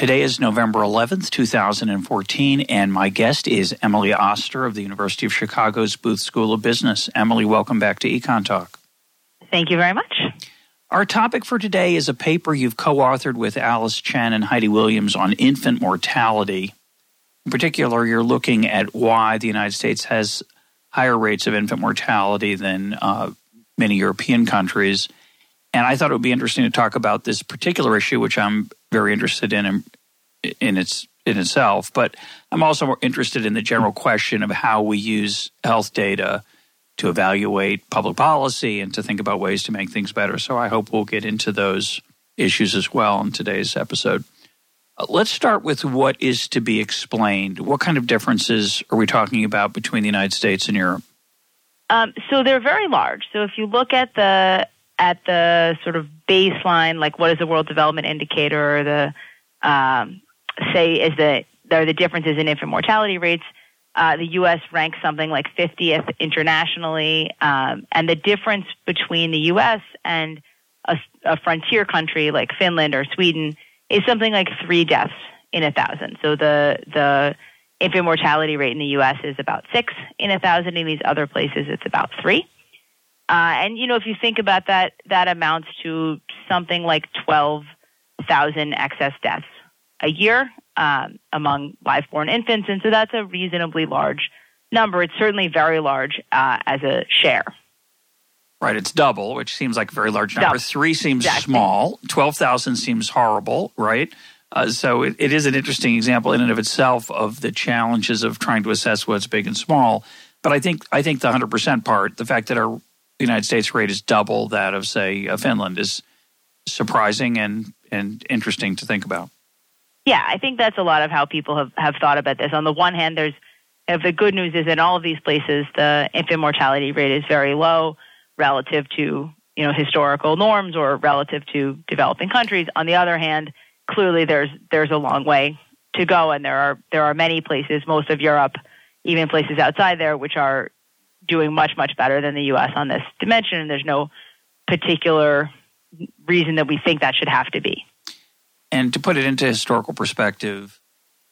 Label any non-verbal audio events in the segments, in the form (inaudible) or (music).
Today is November 11th, 2014, and my guest is Emily Oster of the University of Chicago's Booth School of Business. Emily, welcome back to Econ Talk. Thank you very much. Our topic for today is a paper you've co authored with Alice Chen and Heidi Williams on infant mortality. In particular, you're looking at why the United States has higher rates of infant mortality than uh, many European countries. And I thought it would be interesting to talk about this particular issue, which I'm very interested in in its in itself. But I'm also more interested in the general question of how we use health data to evaluate public policy and to think about ways to make things better. So I hope we'll get into those issues as well in today's episode. Uh, let's start with what is to be explained. What kind of differences are we talking about between the United States and Europe? Um, so they're very large. So if you look at the at the sort of baseline, like what is the World Development Indicator, or the um, say is that there are the differences in infant mortality rates. Uh, the U.S. ranks something like 50th internationally, um, and the difference between the U.S. and a, a, frontier country like Finland or Sweden is something like three deaths in a thousand. So the the infant mortality rate in the U.S. is about six in a thousand. In these other places, it's about three. Uh, and you know, if you think about that, that amounts to something like 12,000 excess deaths a year um, among live-born infants, and so that's a reasonably large number. It's certainly very large uh, as a share. Right, it's double, which seems like a very large number. Double. Three seems exactly. small. Twelve thousand seems horrible, right? Uh, so it, it is an interesting example in and of itself of the challenges of trying to assess what's big and small. But I think I think the hundred percent part, the fact that our the United States rate is double that of, say, uh, Finland is surprising and, and interesting to think about. Yeah, I think that's a lot of how people have, have thought about this. On the one hand, there's if the good news is in all of these places, the infant mortality rate is very low relative to you know historical norms or relative to developing countries. On the other hand, clearly there's there's a long way to go, and there are there are many places, most of Europe, even places outside there, which are doing much, much better than the U.S. on this dimension, and there's no particular reason that we think that should have to be. And to put it into historical perspective,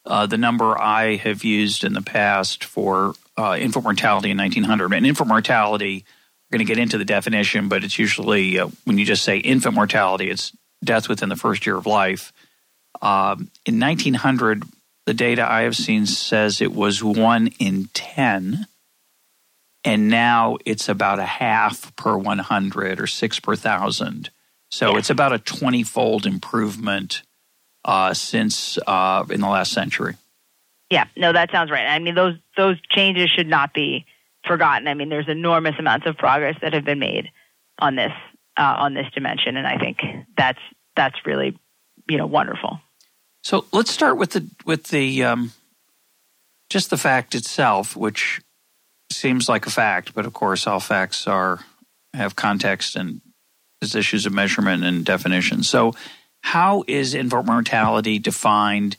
uh, the number I have used in the past for uh, infant mortality in 1900, and infant mortality, we're going to get into the definition, but it's usually uh, when you just say infant mortality, it's death within the first year of life. Um, in 1900, the data I have seen says it was one in 10 and now it's about a half per 100 or six per thousand. So yeah. it's about a 20 fold improvement uh, since uh, in the last century. Yeah, no, that sounds right. I mean, those those changes should not be forgotten. I mean, there's enormous amounts of progress that have been made on this uh, on this dimension, and I think that's that's really you know wonderful. So let's start with the with the um, just the fact itself, which seems like a fact, but of course, all facts are have context and is issues of measurement and definition. So, how is infant mortality defined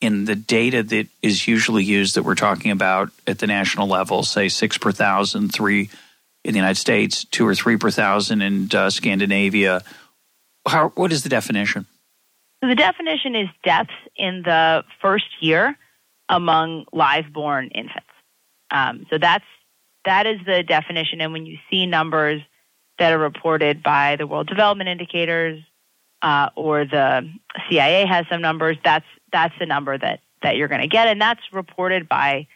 in the data that is usually used that we're talking about at the national level? Say six per thousand, three in the United States, two or three per thousand in uh, Scandinavia. How, what is the definition? So the definition is deaths in the first year among live born infants. Um, so that's that is the definition. And when you see numbers that are reported by the World Development Indicators uh, or the CIA has some numbers, that's that's the number that that you're going to get, and that's reported by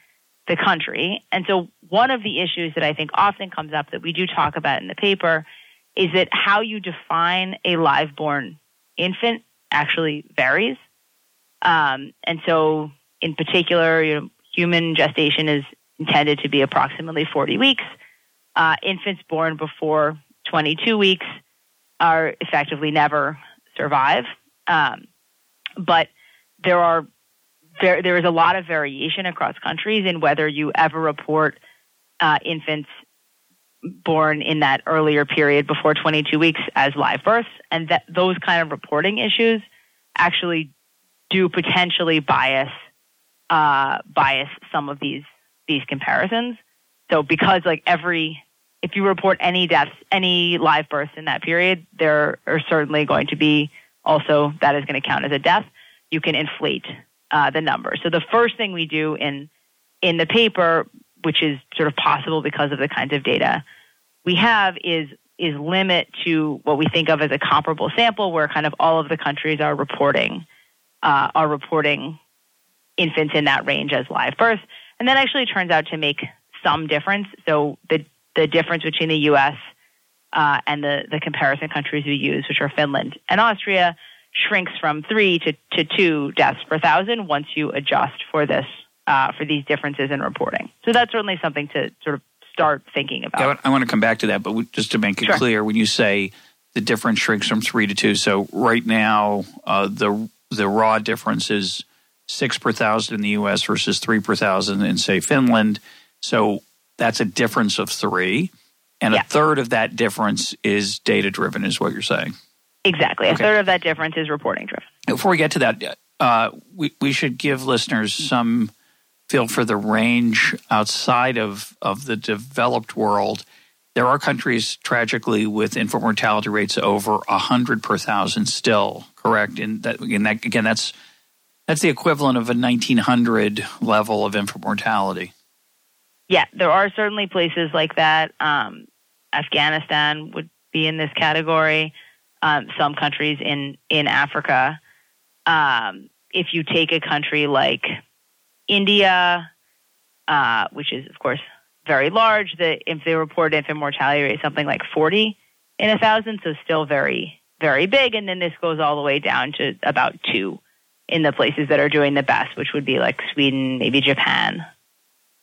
the country. And so one of the issues that I think often comes up that we do talk about in the paper is that how you define a live born infant actually varies. Um, and so, in particular, you know, human gestation is intended to be approximately 40 weeks. Uh, infants born before 22 weeks are effectively never survive. Um, but there are there there is a lot of variation across countries in whether you ever report uh, infants born in that earlier period before 22 weeks as live births, and that those kind of reporting issues actually do potentially bias uh, bias some of these these comparisons. So because like every if you report any deaths, any live births in that period, there are certainly going to be also that is going to count as a death. You can inflate uh, the number. So the first thing we do in in the paper, which is sort of possible because of the kinds of data we have, is is limit to what we think of as a comparable sample, where kind of all of the countries are reporting uh, are reporting infants in that range as live births, and that actually turns out to make some difference. So the the difference between the U.S. Uh, and the the comparison countries we use, which are Finland and Austria, shrinks from three to, to two deaths per thousand once you adjust for this uh, for these differences in reporting. So that's certainly something to sort of start thinking about. Yeah, I want to come back to that, but just to make it sure. clear, when you say the difference shrinks from three to two, so right now uh, the the raw difference is six per thousand in the U.S. versus three per thousand in say Finland. So that's a difference of three, and yeah. a third of that difference is data driven, is what you're saying. Exactly. A okay. third of that difference is reporting driven. Before we get to that, uh, we, we should give listeners some feel for the range outside of, of the developed world. There are countries, tragically, with infant mortality rates over 100 per thousand still, correct? And that, again, that, again that's, that's the equivalent of a 1900 level of infant mortality. Yeah, there are certainly places like that. Um, Afghanistan would be in this category um, some countries in in Africa. Um, if you take a country like India, uh, which is of course very large, the if they report infant mortality rate something like 40 in a thousand, so still very very big. And then this goes all the way down to about two in the places that are doing the best, which would be like Sweden, maybe Japan.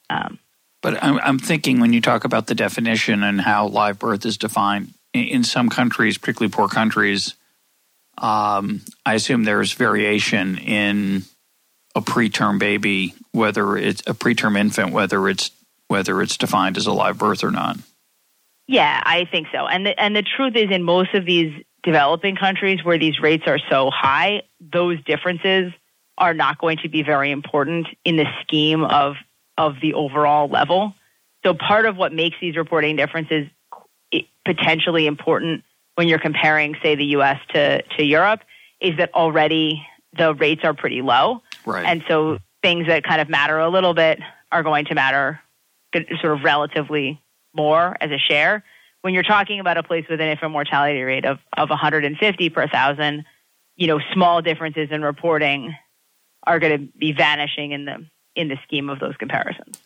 Um, but I'm, I'm thinking when you talk about the definition and how live birth is defined, in some countries, particularly poor countries, um, I assume there's variation in a preterm baby, whether it's a preterm infant, whether it's whether it's defined as a live birth or not. Yeah, I think so. And the, and the truth is, in most of these developing countries where these rates are so high, those differences are not going to be very important in the scheme of of the overall level. So part of what makes these reporting differences potentially important when you're comparing, say, the U.S. to, to Europe is that already the rates are pretty low. Right. And so things that kind of matter a little bit are going to matter sort of relatively more as a share. When you're talking about a place with an infant mortality rate of, of 150 per thousand, you know, small differences in reporting are going to be vanishing in the in the scheme of those comparisons.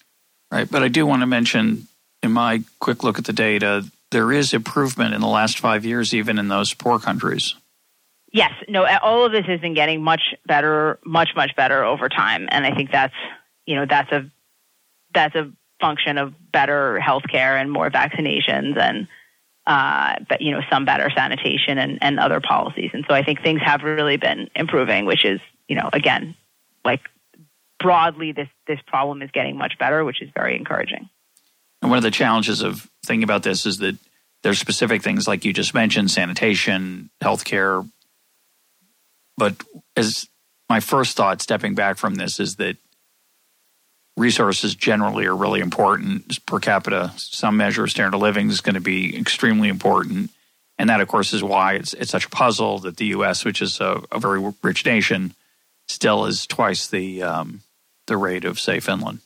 Right, but I do want to mention in my quick look at the data there is improvement in the last five years, even in those poor countries. Yes, no, all of this has been getting much better, much much better over time, and I think that's you know that's a that's a function of better healthcare and more vaccinations and uh, but you know some better sanitation and, and other policies, and so I think things have really been improving, which is you know again like broadly this this problem is getting much better, which is very encouraging. And one of the challenges of thinking about this is that there's specific things like you just mentioned, sanitation, healthcare. But as my first thought stepping back from this is that resources generally are really important per capita. Some measure of standard of living is going to be extremely important. And that, of course, is why it's, it's such a puzzle that the U.S., which is a, a very rich nation, still is twice the um, the rate of, say, Finland.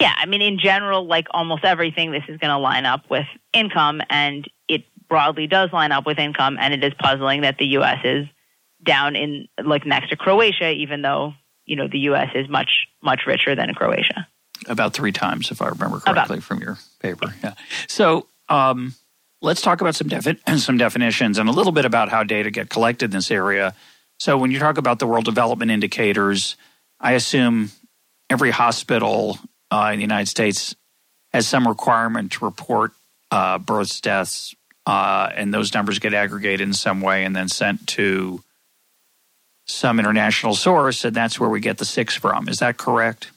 Yeah, I mean, in general, like almost everything, this is going to line up with income, and it broadly does line up with income. And it is puzzling that the U.S. is down in like next to Croatia, even though you know the U.S. is much much richer than Croatia. About three times, if I remember correctly about. from your paper. Yeah. So um, let's talk about some defi- (clears throat) some definitions and a little bit about how data get collected in this area. So when you talk about the World Development Indicators, I assume every hospital uh, in the United States has some requirement to report uh, births, deaths, uh, and those numbers get aggregated in some way and then sent to some international source, and that's where we get the six from. Is that correct?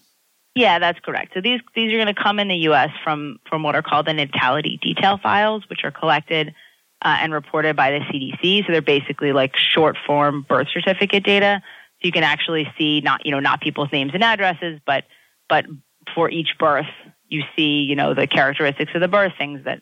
Yeah, that's correct. So these these are going to come in the U.S. from from what are called the natality detail files, which are collected uh, and reported by the CDC. So they're basically like short form birth certificate data. So you can actually see not you know not people's names and addresses, but but for each birth you see you know the characteristics of the birth, things that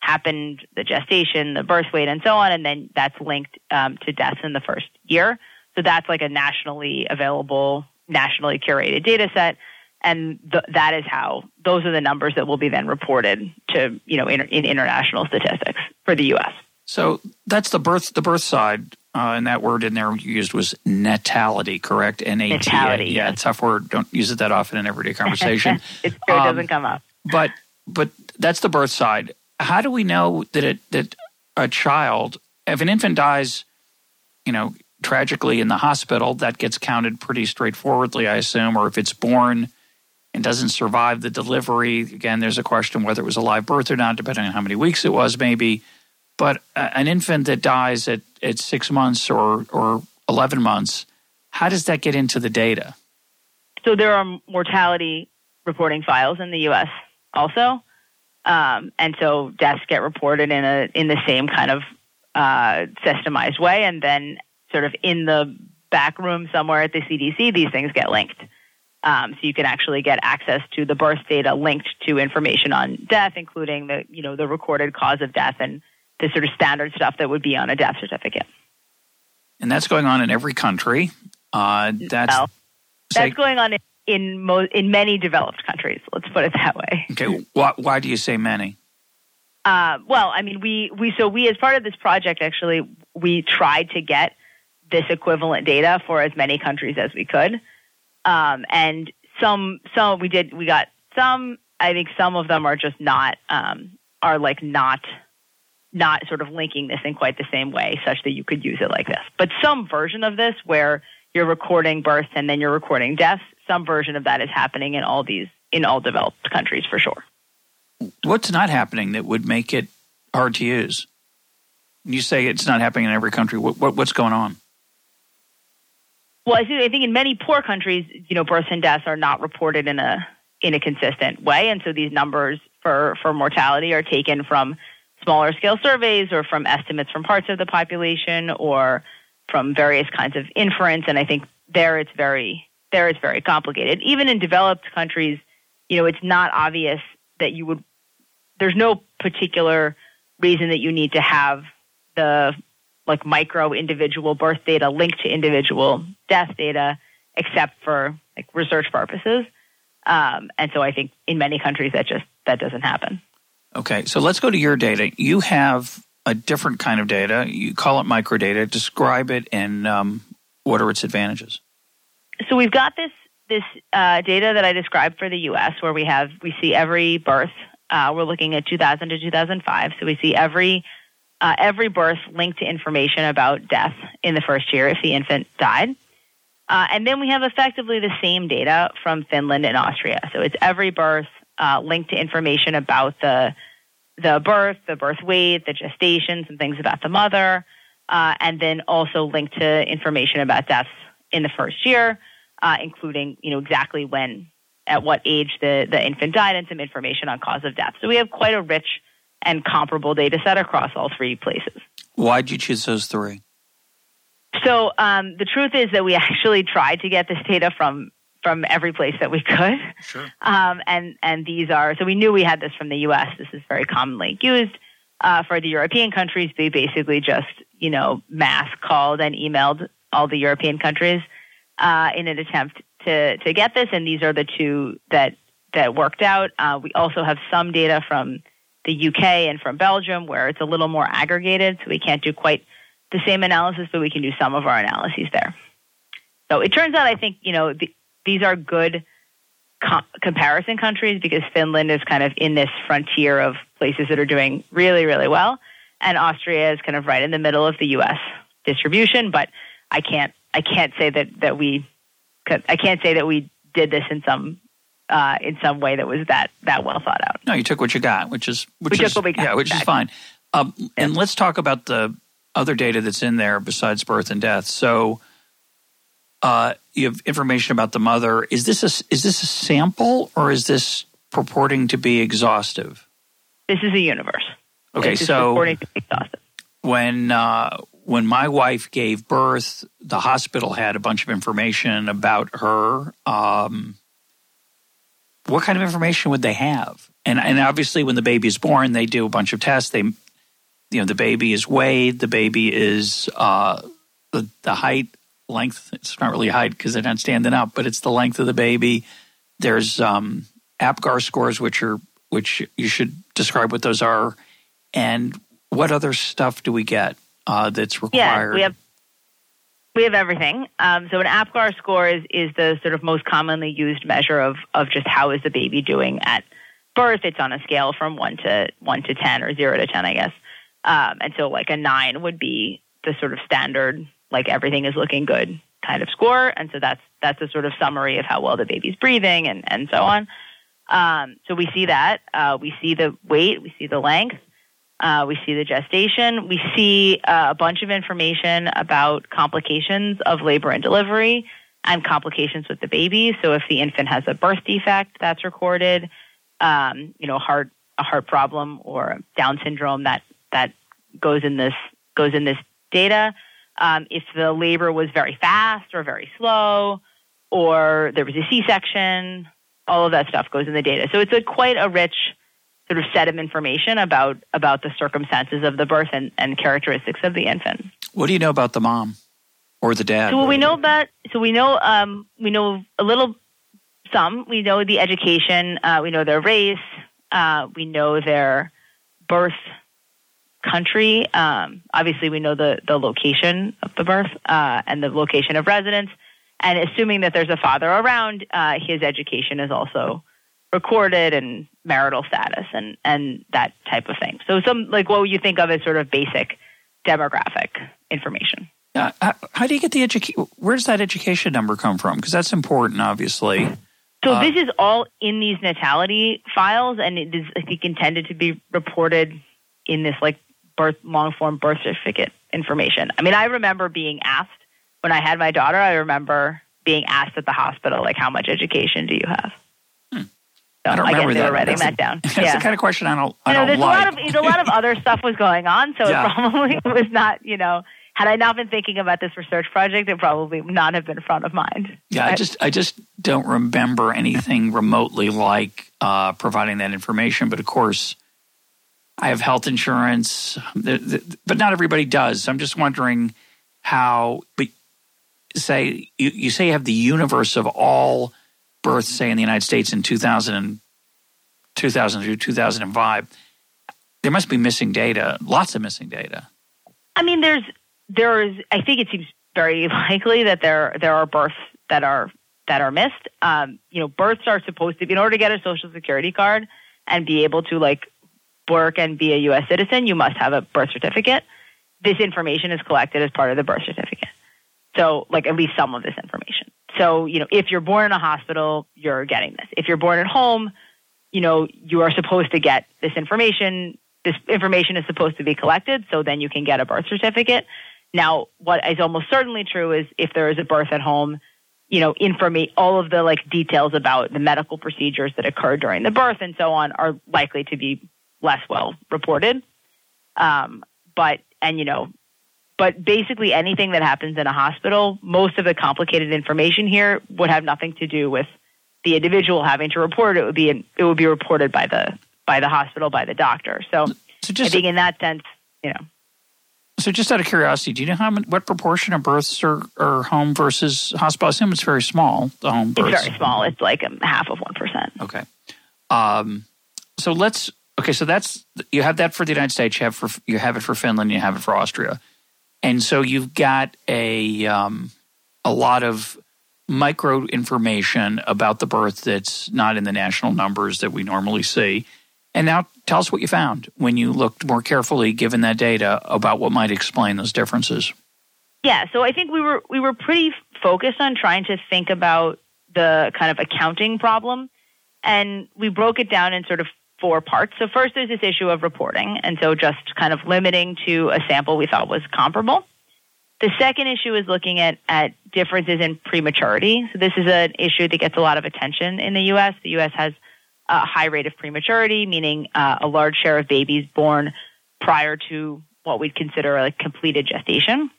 happened, the gestation, the birth weight, and so on, and then that's linked um, to deaths in the first year. So that's like a nationally available, nationally curated data set and th- that is how those are the numbers that will be then reported to you know in, in international statistics for the U.S. So that's the birth the birth side, uh, and that word in there used was natality, correct? N a t a. Yeah, it's a tough word. Don't use it that often in everyday conversation. (laughs) it sure um, doesn't come up. But but that's the birth side. How do we know that it that a child, if an infant dies, you know, tragically in the hospital, that gets counted pretty straightforwardly, I assume, or if it's born and doesn't survive the delivery. Again, there's a question whether it was a live birth or not, depending on how many weeks it was, maybe. But an infant that dies at, at six months or, or 11 months, how does that get into the data? So there are mortality reporting files in the U.S. also. Um, and so deaths get reported in a in the same kind of uh, systemized way, and then sort of in the back room somewhere at the CDC, these things get linked. Um, so you can actually get access to the birth data linked to information on death, including the you know the recorded cause of death and the sort of standard stuff that would be on a death certificate. And that's going on in every country. Uh, that's well, that's say, going on in in, mo- in many developed countries. Let's put it that way. Okay, why, why do you say many? Uh, well, I mean, we we so we as part of this project actually we tried to get this equivalent data for as many countries as we could. Um, and some some we did we got some. I think some of them are just not um, are like not not sort of linking this in quite the same way, such that you could use it like this. But some version of this where you're recording births and then you're recording deaths, some version of that is happening in all these in all developed countries for sure. What's not happening that would make it hard to use? You say it's not happening in every country. What, what, what's going on? Well, I think in many poor countries, you know, births and deaths are not reported in a in a consistent way, and so these numbers for for mortality are taken from smaller scale surveys or from estimates from parts of the population or from various kinds of inference. And I think there it's very there it's very complicated. Even in developed countries, you know, it's not obvious that you would. There's no particular reason that you need to have the like micro individual birth data linked to individual death data, except for like research purposes. Um, and so I think in many countries that just that doesn't happen. Okay, so let's go to your data. You have a different kind of data. You call it microdata. Describe it and um, what are its advantages? So we've got this this uh, data that I described for the U.S., where we have we see every birth. Uh, we're looking at 2000 to 2005, so we see every uh, every birth linked to information about death in the first year if the infant died. Uh, and then we have effectively the same data from Finland and Austria. So it's every birth uh, linked to information about the the birth, the birth weight, the gestation, some things about the mother, uh, and then also linked to information about deaths in the first year, uh, including you know exactly when, at what age the the infant died, and some information on cause of death. So we have quite a rich and comparable data set across all three places. Why did you choose those three? So um, the truth is that we (laughs) actually tried to get this data from from every place that we could. Sure. Um, and and these are so we knew we had this from the U.S. This is very commonly used uh, for the European countries. We basically just you know mass called and emailed all the European countries uh, in an attempt to to get this. And these are the two that that worked out. Uh, we also have some data from the UK and from Belgium, where it's a little more aggregated, so we can't do quite the same analysis, but we can do some of our analyses there. So it turns out, I think, you know, the, these are good com- comparison countries because Finland is kind of in this frontier of places that are doing really, really well, and Austria is kind of right in the middle of the U.S. distribution. But I can't, I can't say that that we, I can't say that we did this in some uh, in some way that was that that well thought out. No, you took what you got, which is which we is yeah, which is fine. Um, yeah. And let's talk about the other data that's in there besides birth and death. So uh, you have information about the mother. Is this a is this a sample or is this purporting to be exhaustive? This is a universe. Okay, so purporting to be exhaustive. when uh, when my wife gave birth, the hospital had a bunch of information about her. Um, what kind of information would they have? And and obviously, when the baby is born, they do a bunch of tests. They, you know, the baby is weighed. The baby is uh, the the height, length. It's not really height because they're not standing up, but it's the length of the baby. There's um, APGAR scores, which are which you should describe what those are, and what other stuff do we get uh, that's required? Yeah, we have we have everything. Um, so an APGAR score is, is the sort of most commonly used measure of of just how is the baby doing at birth. It's on a scale from one to one to ten or zero to ten, I guess. Um, and so like a nine would be the sort of standard, like everything is looking good kind of score. And so that's that's a sort of summary of how well the baby's breathing and and so on. Um, so we see that. Uh, we see the weight. We see the length. Uh, we see the gestation. We see uh, a bunch of information about complications of labor and delivery and complications with the baby. So if the infant has a birth defect, that's recorded. Um, you know, heart a heart problem or Down syndrome that that goes in this goes in this data. Um, if the labor was very fast or very slow, or there was a C-section, all of that stuff goes in the data. So it's a quite a rich sort of set of information about about the circumstances of the birth and, and characteristics of the infant. What do you know about the mom or the dad? So what we know about so we know um, we know a little some we know the education uh, we know their race uh, we know their birth country um, obviously we know the the location of the birth uh, and the location of residence and assuming that there's a father around uh, his education is also recorded and marital status and and that type of thing so some like what would you think of as sort of basic demographic information Uh, how, how do you get the education? Where does that education number come from? Because that's important, obviously. So Uh, this is all in these natality files, and it is, I think, intended to be reported in this like birth long form birth certificate information. I mean, I remember being asked when I had my daughter. I remember being asked at the hospital, like, "How much education do you have?" So. I don't remember guess they that. were writing That's that down. (laughs) That's yeah. the kind of question I don't. I you know, there's like. a lot of there's a lot of other (laughs) stuff was going on, so Yeah. it probably (laughs) was not. You know, had I not been thinking about this research project, it probably would not have been front of mind. yeah, I just I just don't remember anything remotely like uh, providing that information. But of course, I have health insurance, but not everybody does. So I'm just wondering how. But say you, you say you have the universe of all births, say in the United States in 2000 and 2002, 2005. There must be missing data, lots of missing data. I mean, there's there is. I think it seems very (laughs) likely that there there are births that are that are missed. Um, you know, births are supposed to in order to get a social security card and be able to like work and be a U.S. citizen, you must have a birth certificate. This information is collected as part of the birth certificate. So, like at least some of this information. So, you know, if you're born in a hospital, you're getting this. If you're born at home, you know, you are supposed to get this information. This information is supposed to be collected, so then you can get a birth certificate. Now, what is almost certainly true is if there is a birth at home, you know, informa- all of the like details about the medical procedures that occurred during the birth and so on are likely to be less well reported. Um, but and you know, but basically anything that happens in a hospital, most of the complicated information here would have nothing to do with the individual having to report it. Would be it would be reported by the by the hospital by the doctor. So, So I just think in that sense, you know, so just out of curiosity, do you know how many, what proportion of births are, are home versus hospital? I assume it's very small. The home it's very small. It's like um, half of one percent. Okay. Um, so let's okay. So that's you have that for the United States. You have for you have it for Finland. You have it for Austria, and so you've got a um, a lot of micro information about the birth that's not in the national numbers that we normally see. And now tell us what you found when you looked more carefully, given that data, about what might explain those differences. Yeah, so I think we were we were pretty focused on trying to think about the kind of accounting problem, and we broke it down in sort of four parts. So first, there's this issue of reporting, and so just kind of limiting to a sample we thought was comparable. The second issue is looking at, at differences in prematurity. So this is an issue that gets a lot of attention in the U.S. The U.S. has a high rate of prematurity, meaning uh, a large share of babies born prior to what we'd consider a completed gestation.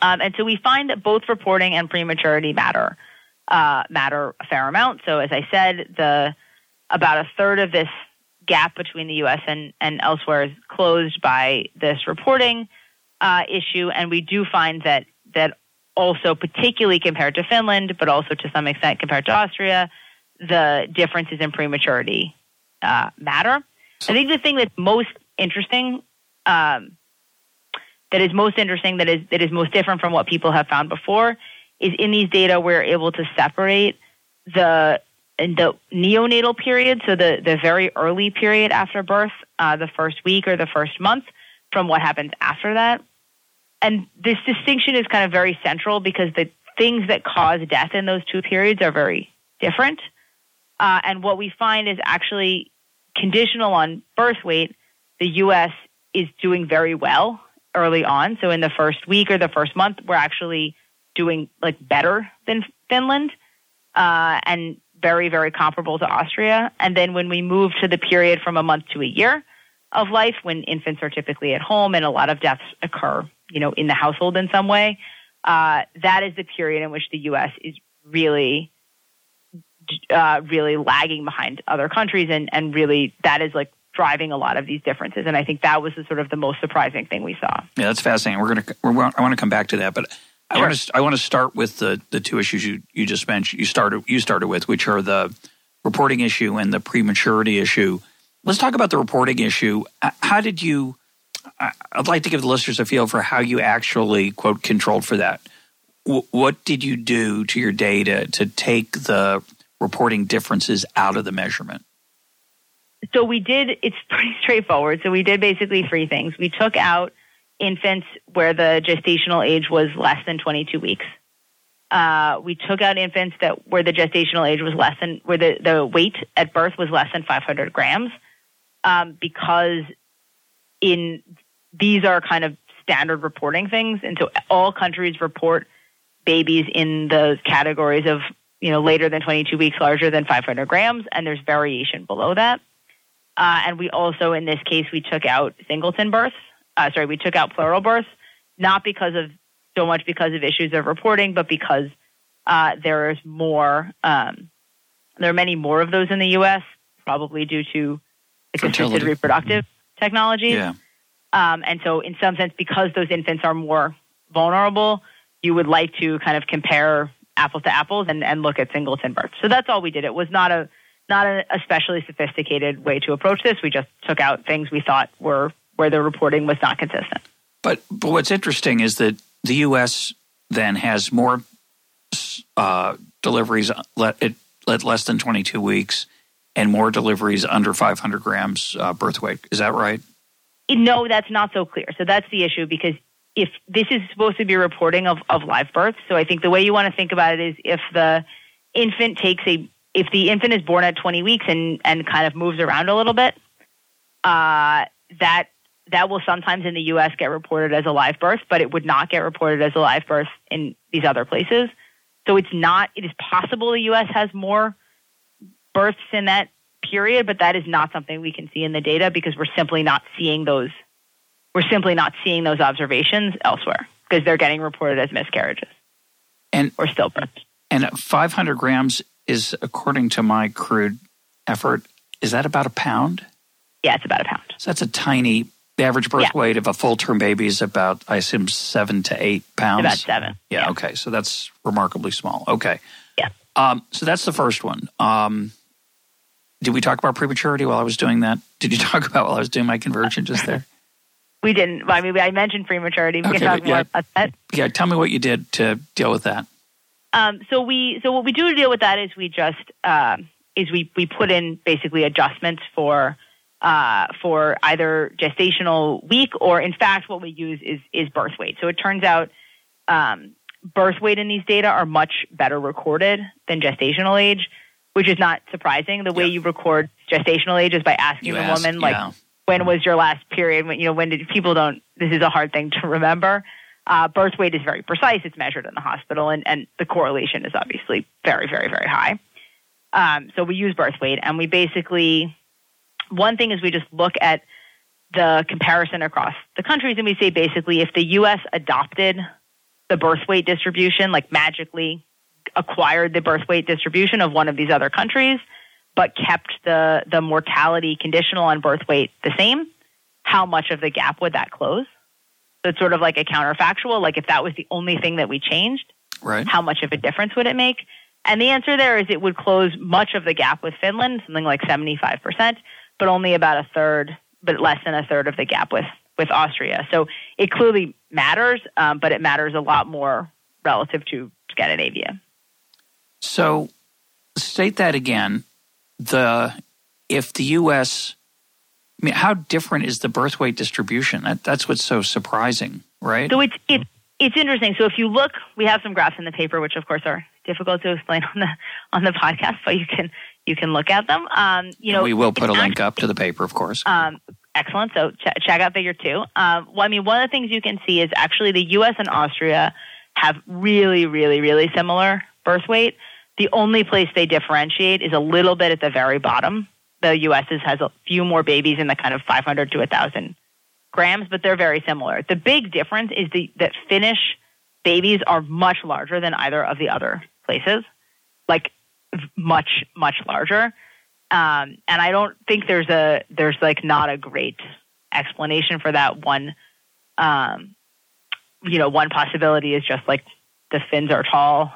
Um, and so we find that both reporting and prematurity matter uh, matter a fair amount. So as I said, the about a third of this gap between the U.S. and, and elsewhere is closed by this reporting uh, issue, and we do find that that also, particularly compared to Finland, but also to some extent compared to Austria, the differences in prematurity uh, matter. I think the thing that's most interesting, um, that is most interesting, that is that is most different from what people have found before, is in these data we're able to separate the the neonatal period, so the the very early period after birth, uh, the first week or the first month, from what happens after that. And this distinction is kind of very central because the things that cause death in those two periods are very different. Uh, and what we find is actually conditional on birth weight, the U.S. is doing very well early on. So in the first week or the first month, we're actually doing like better than Finland, uh, and very very comparable to Austria. And then when we move to the period from a month to a year of life, when infants are typically at home and a lot of deaths occur, you know, in the household in some way, uh, that is the period in which the U.S. is really uh, really lagging behind other countries, and and really that is like driving a lot of these differences. And I think that was the sort of the most surprising thing we saw. Yeah, that's fascinating. We're gonna we're, I want to come back to that, but I want to I want to start with the the two issues you you just mentioned. You started you started with, which are the reporting issue and the prematurity issue. Let's talk about the reporting issue. How did you? I'd like to give the listeners a feel for how you actually quote controlled for that. What did you do to your data to take the reporting differences out of the measurement? So we did. It's pretty (laughs) straightforward. So we did basically three things. We took out infants where the gestational age was less than 22 weeks. Uh, we took out infants that where the gestational age was less than where the, the weight at birth was less than 500 grams, um, because in these are kind of standard reporting things, and so all countries report babies in the categories of you know later than 22 weeks, larger than 500 grams, and there's variation below that. Uh, and we also, in this case, we took out singleton births uh, sorry, we took out plural births, not because of so much because of issues of reporting, but because uh, there is more. Um, there are many more of those in the U.S., probably due to assisted reproductive technologies. Yeah. Um, and so, in some sense, because those infants are more vulnerable, you would like to kind of compare apples to apples and, and look at singleton births. So that's all we did. It was not a not a especially sophisticated way to approach this. We just took out things we thought were where the reporting was not consistent. But but what's interesting is that the U.S. then has more uh, deliveries let it let less than 22 weeks and more deliveries under 500 grams uh, birth weight. Is that right? No, that's not so clear. So that's the issue because if this is supposed to be reporting of, of live births, so I think the way you want to think about it is if the infant takes a if the infant is born at 20 weeks and and kind of moves around a little bit, uh, that that will sometimes in the U.S. get reported as a live birth, but it would not get reported as a live birth in these other places. So it's not, it is possible the U.S. has more births in that period, but that is not something we can see in the data because we're simply not seeing those, we're simply not seeing those observations elsewhere because they're getting reported as miscarriages and, or stillbirths. And 500 grams is, according to my crude effort, is that about a pound? Yeah, it's about a pound. So that's a tiny the average birth yeah. weight of a full term baby is about, I assume, seven to eight pounds. About seven. Yeah, yeah. Okay. So that's remarkably small. Okay. Yeah. Um, so that's the first one. Um, did we talk about prematurity while I was doing that? Did you (laughs) talk about while I was doing my conversion just there? we didn't. I mean, I mentioned prematurity. We okay, can talk yeah, more about that. Yeah. Tell me what you did to deal with that. Um, so we, so what we do to deal with that is we just, uh, is we, we put in basically adjustments for uh, for either gestational week or, in fact, what we use is is birth weight. So it turns out um, birth weight in these data are much better recorded than gestational age, which is not surprising. The way you record gestational age is by asking you the ask, woman like, yeah. when was your last period? When you know when did people don't? This is a hard thing to remember. Uh, birth weight is very precise. It's measured in the hospital, and, and the correlation is obviously very, very, very high. Um, so we use birth weight, and we basically, one thing is we just look at the comparison across the countries, and we say basically if the U.S. adopted the birth weight distribution, like magically acquired the birth weight distribution of one of these other countries, but kept the, the mortality conditional on birth weight the same, how much of the gap would that close? So it's sort of like a counterfactual, like if that was the only thing that we changed, right. how much of a difference would it make? And the answer there is it would close much of the gap with Finland, something like 75%, but only about a third, but less than a third of the gap with, with Austria. So it clearly matters, um, but it matters a lot more relative to Scandinavia. So state that again. The if the U.S. I mean, how different is the birth weight distribution? That, that's what's so surprising, right? So it's it's it's interesting. So if you look, we have some graphs in the paper, which of course are difficult to explain (laughs) on the on the podcast, but you can you can look at them. Um, you know, we will put a link up to the paper, of course. Um, excellent. So ch- check out Figure Two. Um, well, I mean, one of the things you can see is actually the U.S. and Austria have really, really, really similar birth weight. The only place they differentiate is a little bit at the very bottom. The U.S. has a few more babies in the kind of 500 to 1,000 grams, but they're very similar. The big difference is the, that Finnish babies are much larger than either of the other places, like much, much larger. Um, and I don't think there's a there's like not a great explanation for that. One, um, you know, one possibility is just like the Finns are tall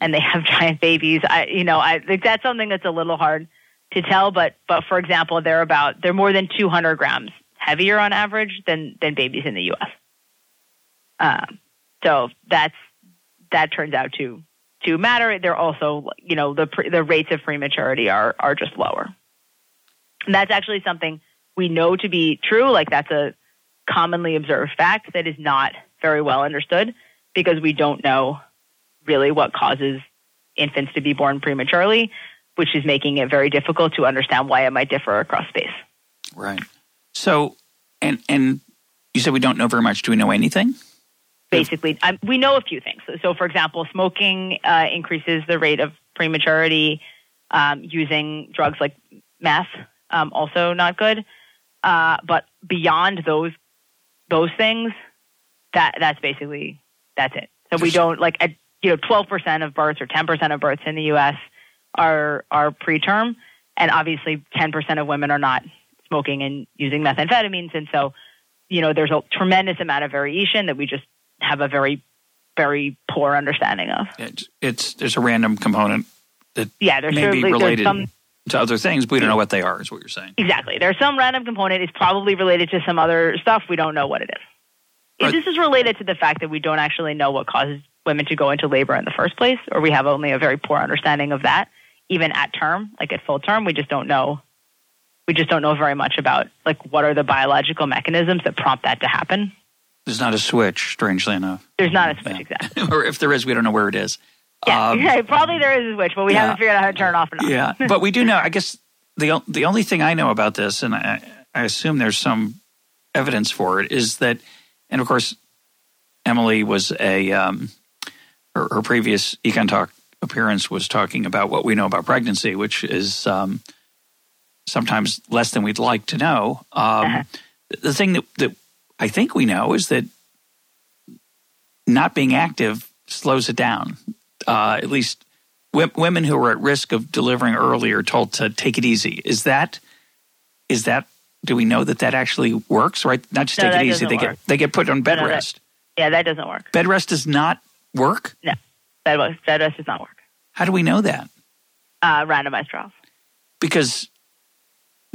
and they have (laughs) giant babies. I, you know, I think that's something that's a little hard to tell. But, but for example, they're about they're more than 200 grams heavier on average than than babies in the U.S. Um, so that's that turns out to to matter. They're also, you know, the the rates of prematurity are are just lower. And that's actually something we know to be true. Like that's a commonly observed fact that is not very well understood because we don't know really what causes infants to be born prematurely, which is making it very difficult to understand why it might differ across space. Right. So, and and you said we don't know very much. Do we know anything? Basically, um, we know a few things. So, so for example, smoking uh, increases the rate of prematurity. Um, using drugs like meth, um, also not good. Uh, but beyond those those things, that that's basically that's it. So we don't like you know, 12% of births or 10% of births in the U.S. are are preterm, and obviously 10% of women are not smoking and using methamphetamines, and so you know, there's a tremendous amount of variation that we just have a very very poor understanding of. It's, it's there's a random component that yeah, there's may be related some, to other things, but we don't know what they are. Is what you're saying? Exactly. There's some random component. It's probably related to some other stuff. We don't know what it is. Right. This is related to the fact that we don't actually know what causes women to go into labor in the first place, or we have only a very poor understanding of that, even at term, like at full term. We just don't know. We just don't know very much about like what are the biological mechanisms that prompt that to happen. There's not a switch, strangely enough. There's not a switch, yeah. exactly. (laughs) or if there is, we don't know where it is. Yeah, um, (laughs) yeah probably there is a switch, but we yeah. haven't figured out how to turn it off and on. Yeah, but we do know. I guess the the only thing I know about this, and I, I assume there's some evidence for it, is that, and of course, Emily was a um, her, her previous Econ Talk appearance was talking about what we know about pregnancy, which is um, sometimes less than we'd like to know. Um, uh-huh. The thing that, that I think we know is that not being active slows it down. Uh, at least w- women who are at risk of delivering early are told to take it easy. Is that is that? Do we know that that actually works? Right? Not just no, take it easy. They work. get they get put on bed no, rest. That, yeah, that doesn't work. Bed rest does not work? No, bed bed rest does not work. How do we know that? Uh, randomized trials. Because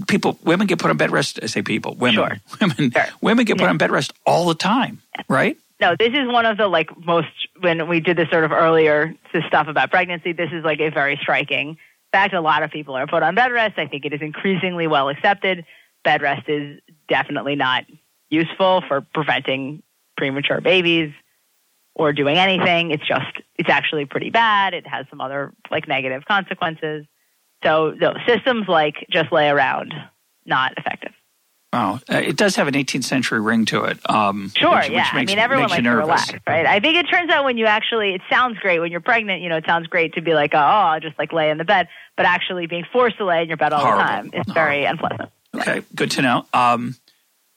people, women get put on bed rest. I say people, women, sure. (laughs) women, sure. women get put yeah. on bed rest all the time, yeah. right? No, this is one of the like most when we did this sort of earlier stuff about pregnancy. This is like a very striking fact. A lot of people are put on bed rest. I think it is increasingly well accepted. Bed rest is definitely not useful for preventing premature babies or doing anything. It's just, it's actually pretty bad. It has some other like negative consequences. So no, systems like just lay around, not effective. Oh, it does have an 18th century ring to it. Um, sure, which, yeah. Which makes, I mean, everyone likes to relax, right? I think it turns out when you actually, it sounds great when you're pregnant. You know, it sounds great to be like, oh, I'll just like lay in the bed, but actually being forced to lay in your bed all Horrible. the time is very unpleasant. Okay, good to know. Um,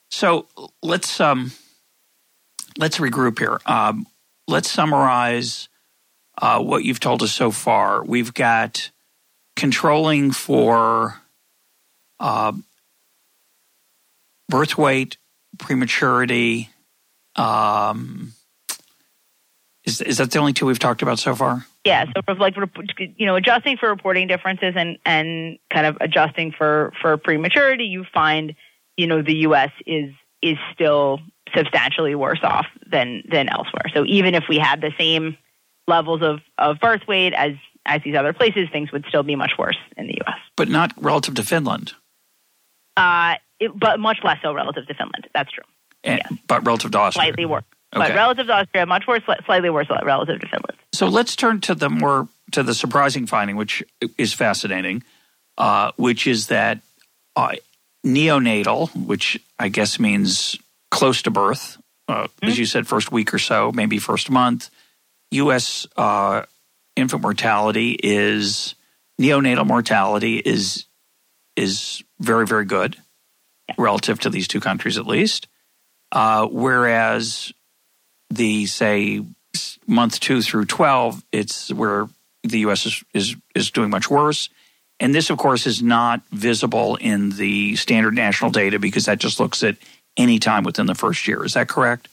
so let's um, let's regroup here. Um, let's summarize uh, what you've told us so far. We've got controlling for uh, birth weight, prematurity. Um, is is that the only two we've talked about so far? Yeah, so like you know, adjusting for reporting differences and and kind of adjusting for for prematurity, you find you know the U.S. is is still substantially worse off than than elsewhere. So even if we had the same levels of of birth weight as as these other places, things would still be much worse in the U.S. But not relative to Finland. Uh, it, but much less so relative to Finland. That's true. And, Yes. But relative to Austria. Slightly worse. Okay. But relative to Austria, much worse, slightly worse relative to Finland. So let's turn to the more to the surprising finding, which is fascinating, uh, which is that uh, neonatal, which I guess means close to birth, uh, as you said, first week or so, maybe first month, U.S. Uh, infant mortality is neonatal mortality is is very very good relative to these two countries at least, uh, whereas the say month two through 12, it's where the U.S. is, is, is doing much worse. And this, of course, is not visible in the standard national data because that just looks at any time within the first year. Is that correct?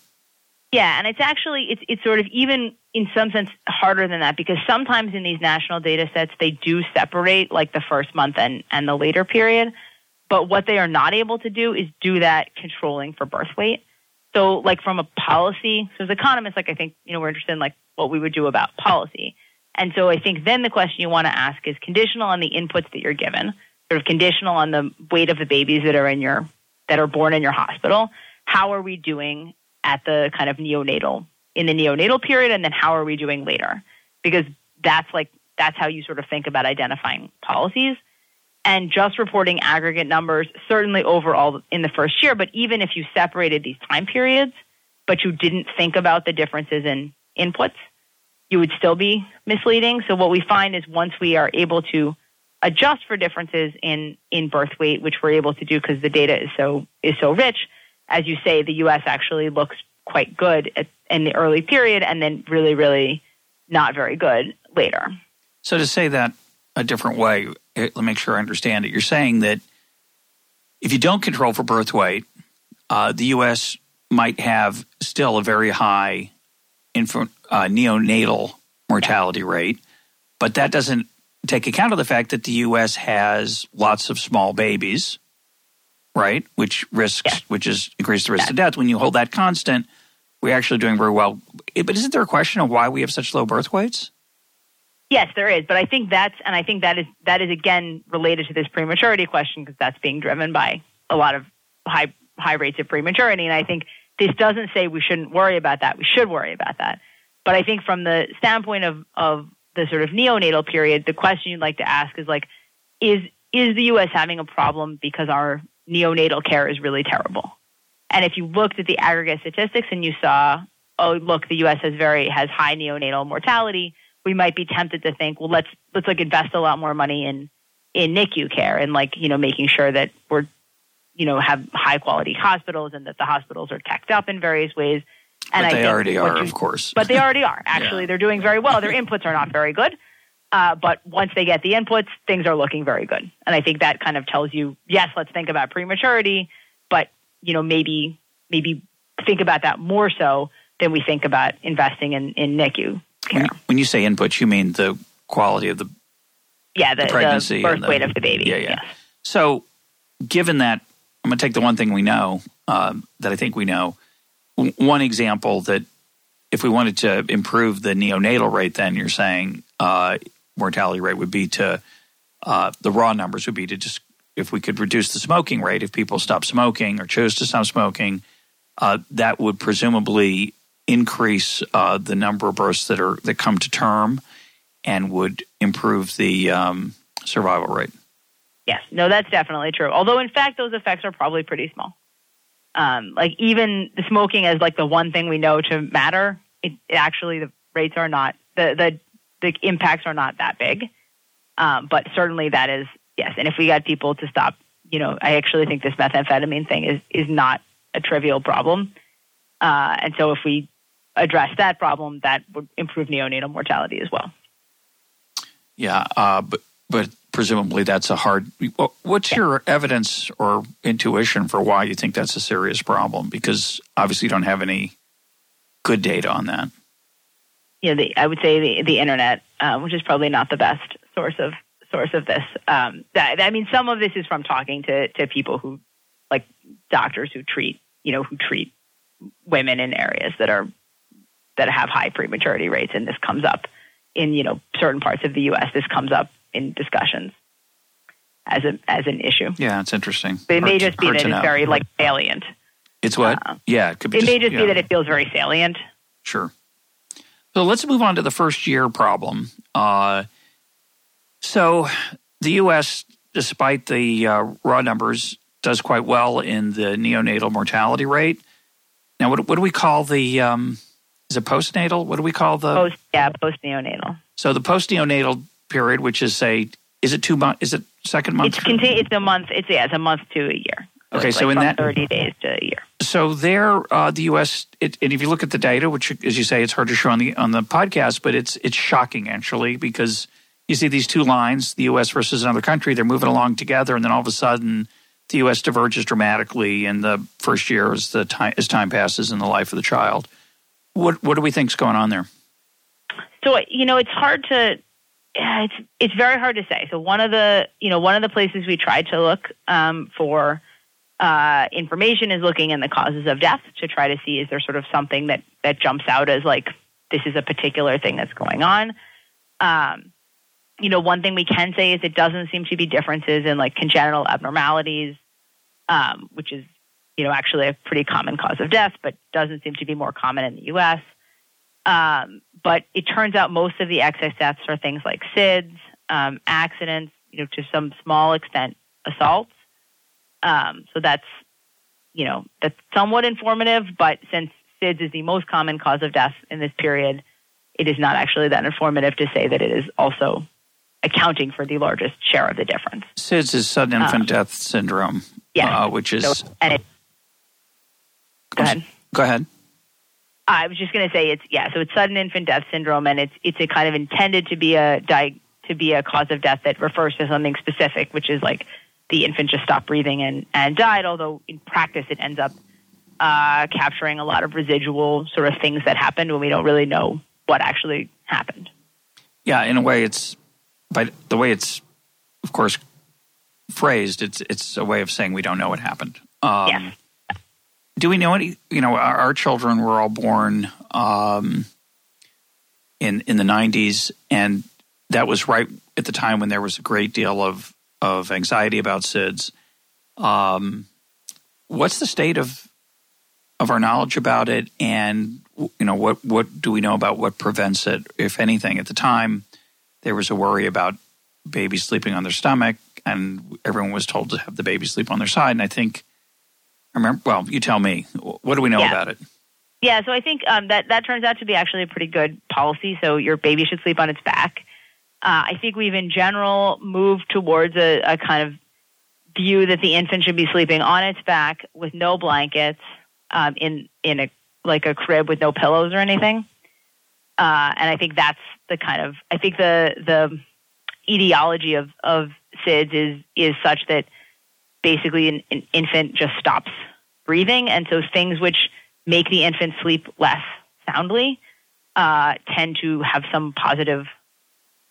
Yeah, and it's actually it's it's sort of even in some sense harder than that because sometimes in these national data sets they do separate like the first month and and the later period, but what they are not able to do is do that controlling for birth weight. So like from a policy, so as economists, like I think you know we're interested in like what we would do about policy, and so I think then the question you want to ask is conditional on the inputs that you're given, sort of conditional on the weight of the babies that are in your that are born in your hospital. How are we doing at the kind of neonatal in the neonatal period and then how are we doing later because that's like that's how you sort of think about identifying policies and just reporting aggregate numbers certainly overall in the first year but even if you separated these time periods but you didn't think about the differences in inputs you would still be misleading so what we find is once we are able to adjust for differences in in birth weight which we're able to do because the data is so is so rich as you say, the U.S. actually looks quite good at, in the early period and then really, really not very good later. So, to say that a different way, eh, let me make sure I understand it. You're saying that if you don't control for birth weight, uh, the U.S. might have still a very high infant, uh, neonatal mortality rate, but that doesn't take account of the fact that the U.S. has lots of small babies right? Which risks, Yeah. which is increase the risk of death. When you hold that constant, we're actually doing very well. Eh, But isn't there a question of why we have such low birth weights? Yes, there is, but I think that's and I think that is that is again related to this prematurity question because that's being driven by a lot of high high rates of prematurity, and I think this doesn't say we shouldn't worry about that. We should worry about that, but I think from the standpoint of of the sort of neonatal period, the question you'd like to ask is like, is is the U.S. having a problem because our neonatal care is really terrible? And if you looked at the aggregate statistics and you saw, oh, look, the U.S. has very has high neonatal mortality, we might be tempted to think, well, let's let's like invest a lot more money in in NICU care and like you know making sure that we're you know have high quality hospitals and that the hospitals are teched up in various ways. And but I they already are, you- of course. but they already are. (laughs) Actually, they're doing very well. Their inputs are not very good. Uh, but once they get the inputs, things are looking very good. And I think that kind of tells you, yes, let's think about prematurity, you know, maybe maybe think about that more so than we think about investing in, in NICU care. when, when you say inputs, you mean the quality of the yeah, the, the pregnancy the birth and the- weight of the baby. Yeah, yeah. yes. So, given that, I'm going to take the one thing we know um, that I think we know. W- One example that if we wanted to improve the neonatal rate, then you're saying uh, mortality rate would be to uh, the raw numbers would be to just if we could reduce the smoking rate, if people stop smoking or chose to stop smoking, uh, that would presumably increase uh, the number of births that are that come to term and would improve the um, survival rate. Yes, no, that's definitely true. Although, in fact, those effects are probably pretty small. Um, like even the smoking as like the one thing we know to matter, it, it actually the rates are not the the the impacts are not that big. Um, but certainly that is yes. And if we got people to stop, you know, I actually think this methamphetamine thing is is not a trivial problem. Uh, and so if we address that problem, that would improve neonatal mortality as well. Yeah, uh, but but presumably that's a hard. What's yeah. your evidence or intuition for why you think that's a serious problem? Because obviously you don't have any good data on that. Yeah, the, I would say the the internet, uh, which is probably not the best source of source of this. Um, that, I mean, some of this is from talking to to people who, like doctors who treat, you know, who treat women in areas that are that have high prematurity rates, and this comes up in you know certain parts of the U.S. This comes up in discussions as a as an issue. Yeah, it's interesting. But it may just be that it's very like salient. It's what? Uh, yeah, it could be. It just, may just yeah. be that it feels very salient. Sure. So let's move on to the first year problem. Uh, so the U.S., despite the uh, raw numbers, does quite well in the neonatal mortality rate. Now, what, what do we call the? Um, is it postnatal? What do we call the? Post, yeah, post neonatal. So the post neonatal period, which is say, is it two months? Is it second month? It's, it's a month. It's yeah, it's a month to a year. So okay, so like in that thirty days to a year. So there, uh, the U.S. It, and if you look at the data, which as you say, it's hard to show on the on the podcast, but it's it's shocking actually because you see these two lines, the U.S. versus another country, they're moving along together, and then all of a sudden, the U.S. diverges dramatically in the first year as the time as time passes in the life of the child. What what do we think's going on there? So you know, it's hard to it's it's very hard to say. So one of the you know one of the places we tried to look um, for uh, information is looking in the causes of death to try to see is there sort of something that that jumps out as like this is a particular thing that's going on. Um, you know, one thing we can say is it doesn't seem to be differences in like congenital abnormalities, um, which is you know actually a pretty common cause of death, but doesn't seem to be more common in the U.S. Um, but it turns out most of the excess deaths are things like SIDS, um, accidents, you know, to some small extent, assaults. Um, so that's, you know, that's somewhat informative. But since SIDS is the most common cause of death in this period, it is not actually that informative to say that it is also accounting for the largest share of the difference. SIDS is sudden infant um, death syndrome. Yeah, uh, which is. So, it, go ahead. Go ahead. I was just going to say it's yeah. So it's sudden infant death syndrome, and it's it's a kind of intended to be a di- to be a cause of death that refers to something specific, which is like the infant just stopped breathing and and died. Although in practice, it ends up uh, capturing a lot of residual sort of things that happened when we don't really know what actually happened. Yeah, in a way, it's by the way it's of course phrased. It's it's a way of saying we don't know what happened. Um, yes do we know any? You know, our, our children were all born um, in in the '90s, and that was right at the time when there was a great deal of of anxiety about SIDS. Um, what's the state of of our knowledge about it, and you know what what do we know about what prevents it, if anything? At the time, there was a worry about babies sleeping on their stomach, and everyone was told to have the baby sleep on their side. And I think I remember. Well, you tell me. What do we know yeah. about it? Yeah, so I think um, that that turns out to be actually a pretty good policy. So your baby should sleep on its back. Uh, I think we've in general moved towards a, a, kind of view that the infant should be sleeping on its back with no blankets um, in in a like a crib with no pillows or anything. Uh, and I think that's the kind of I think the the etiology of of SIDS is is such that basically an, an infant just stops breathing. And so things which make the infant sleep less soundly uh, tend to have some positive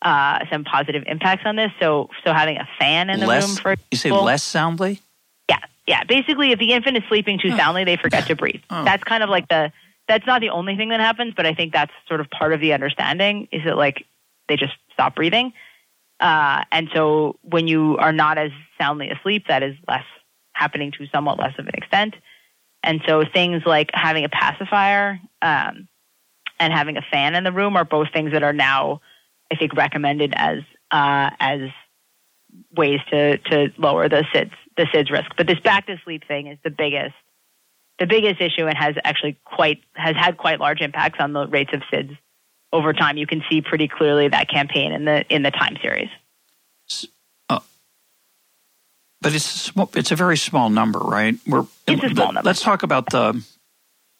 uh, some positive impacts on this. So so having a fan in the less, room for you say less soundly. Yeah, yeah. Basically, if the infant is sleeping too soundly, they forget to breathe. Oh. That's kind of like the that's not the only thing that happens, but I think that's sort of part of the understanding is that like they just stop breathing. Uh, and so when you are not as soundly asleep, that is less happening to somewhat less of an extent. And so things like having a pacifier um, and having a fan in the room are both things that are now, I think, recommended as uh, as ways to to lower the SIDS the SIDS risk. But this back to sleep thing is the biggest the biggest issue and has actually quite has had quite large impacts on the rates of SIDS over time. You can see pretty clearly that campaign in the in the time series. Uh, but it's it's a very small number, right? We're, it's a small number. Let's talk about the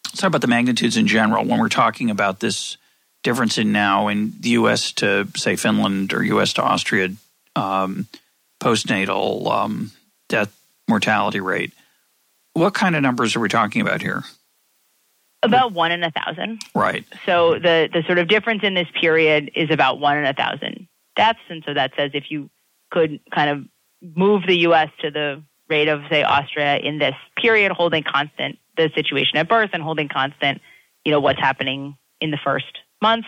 let's talk about the magnitudes in general when we're talking about this difference in now in the U.S. to say Finland or U.S. to Austria um, postnatal um, death mortality rate. What kind of numbers are we talking about here? About one in a thousand. Right. So the the sort of difference in this period is about one in a thousand deaths, and so that says if you could kind of move the U.S. to the rate of say Austria in this period, holding constant the situation at birth and holding constant, you know, what's happening in the first month,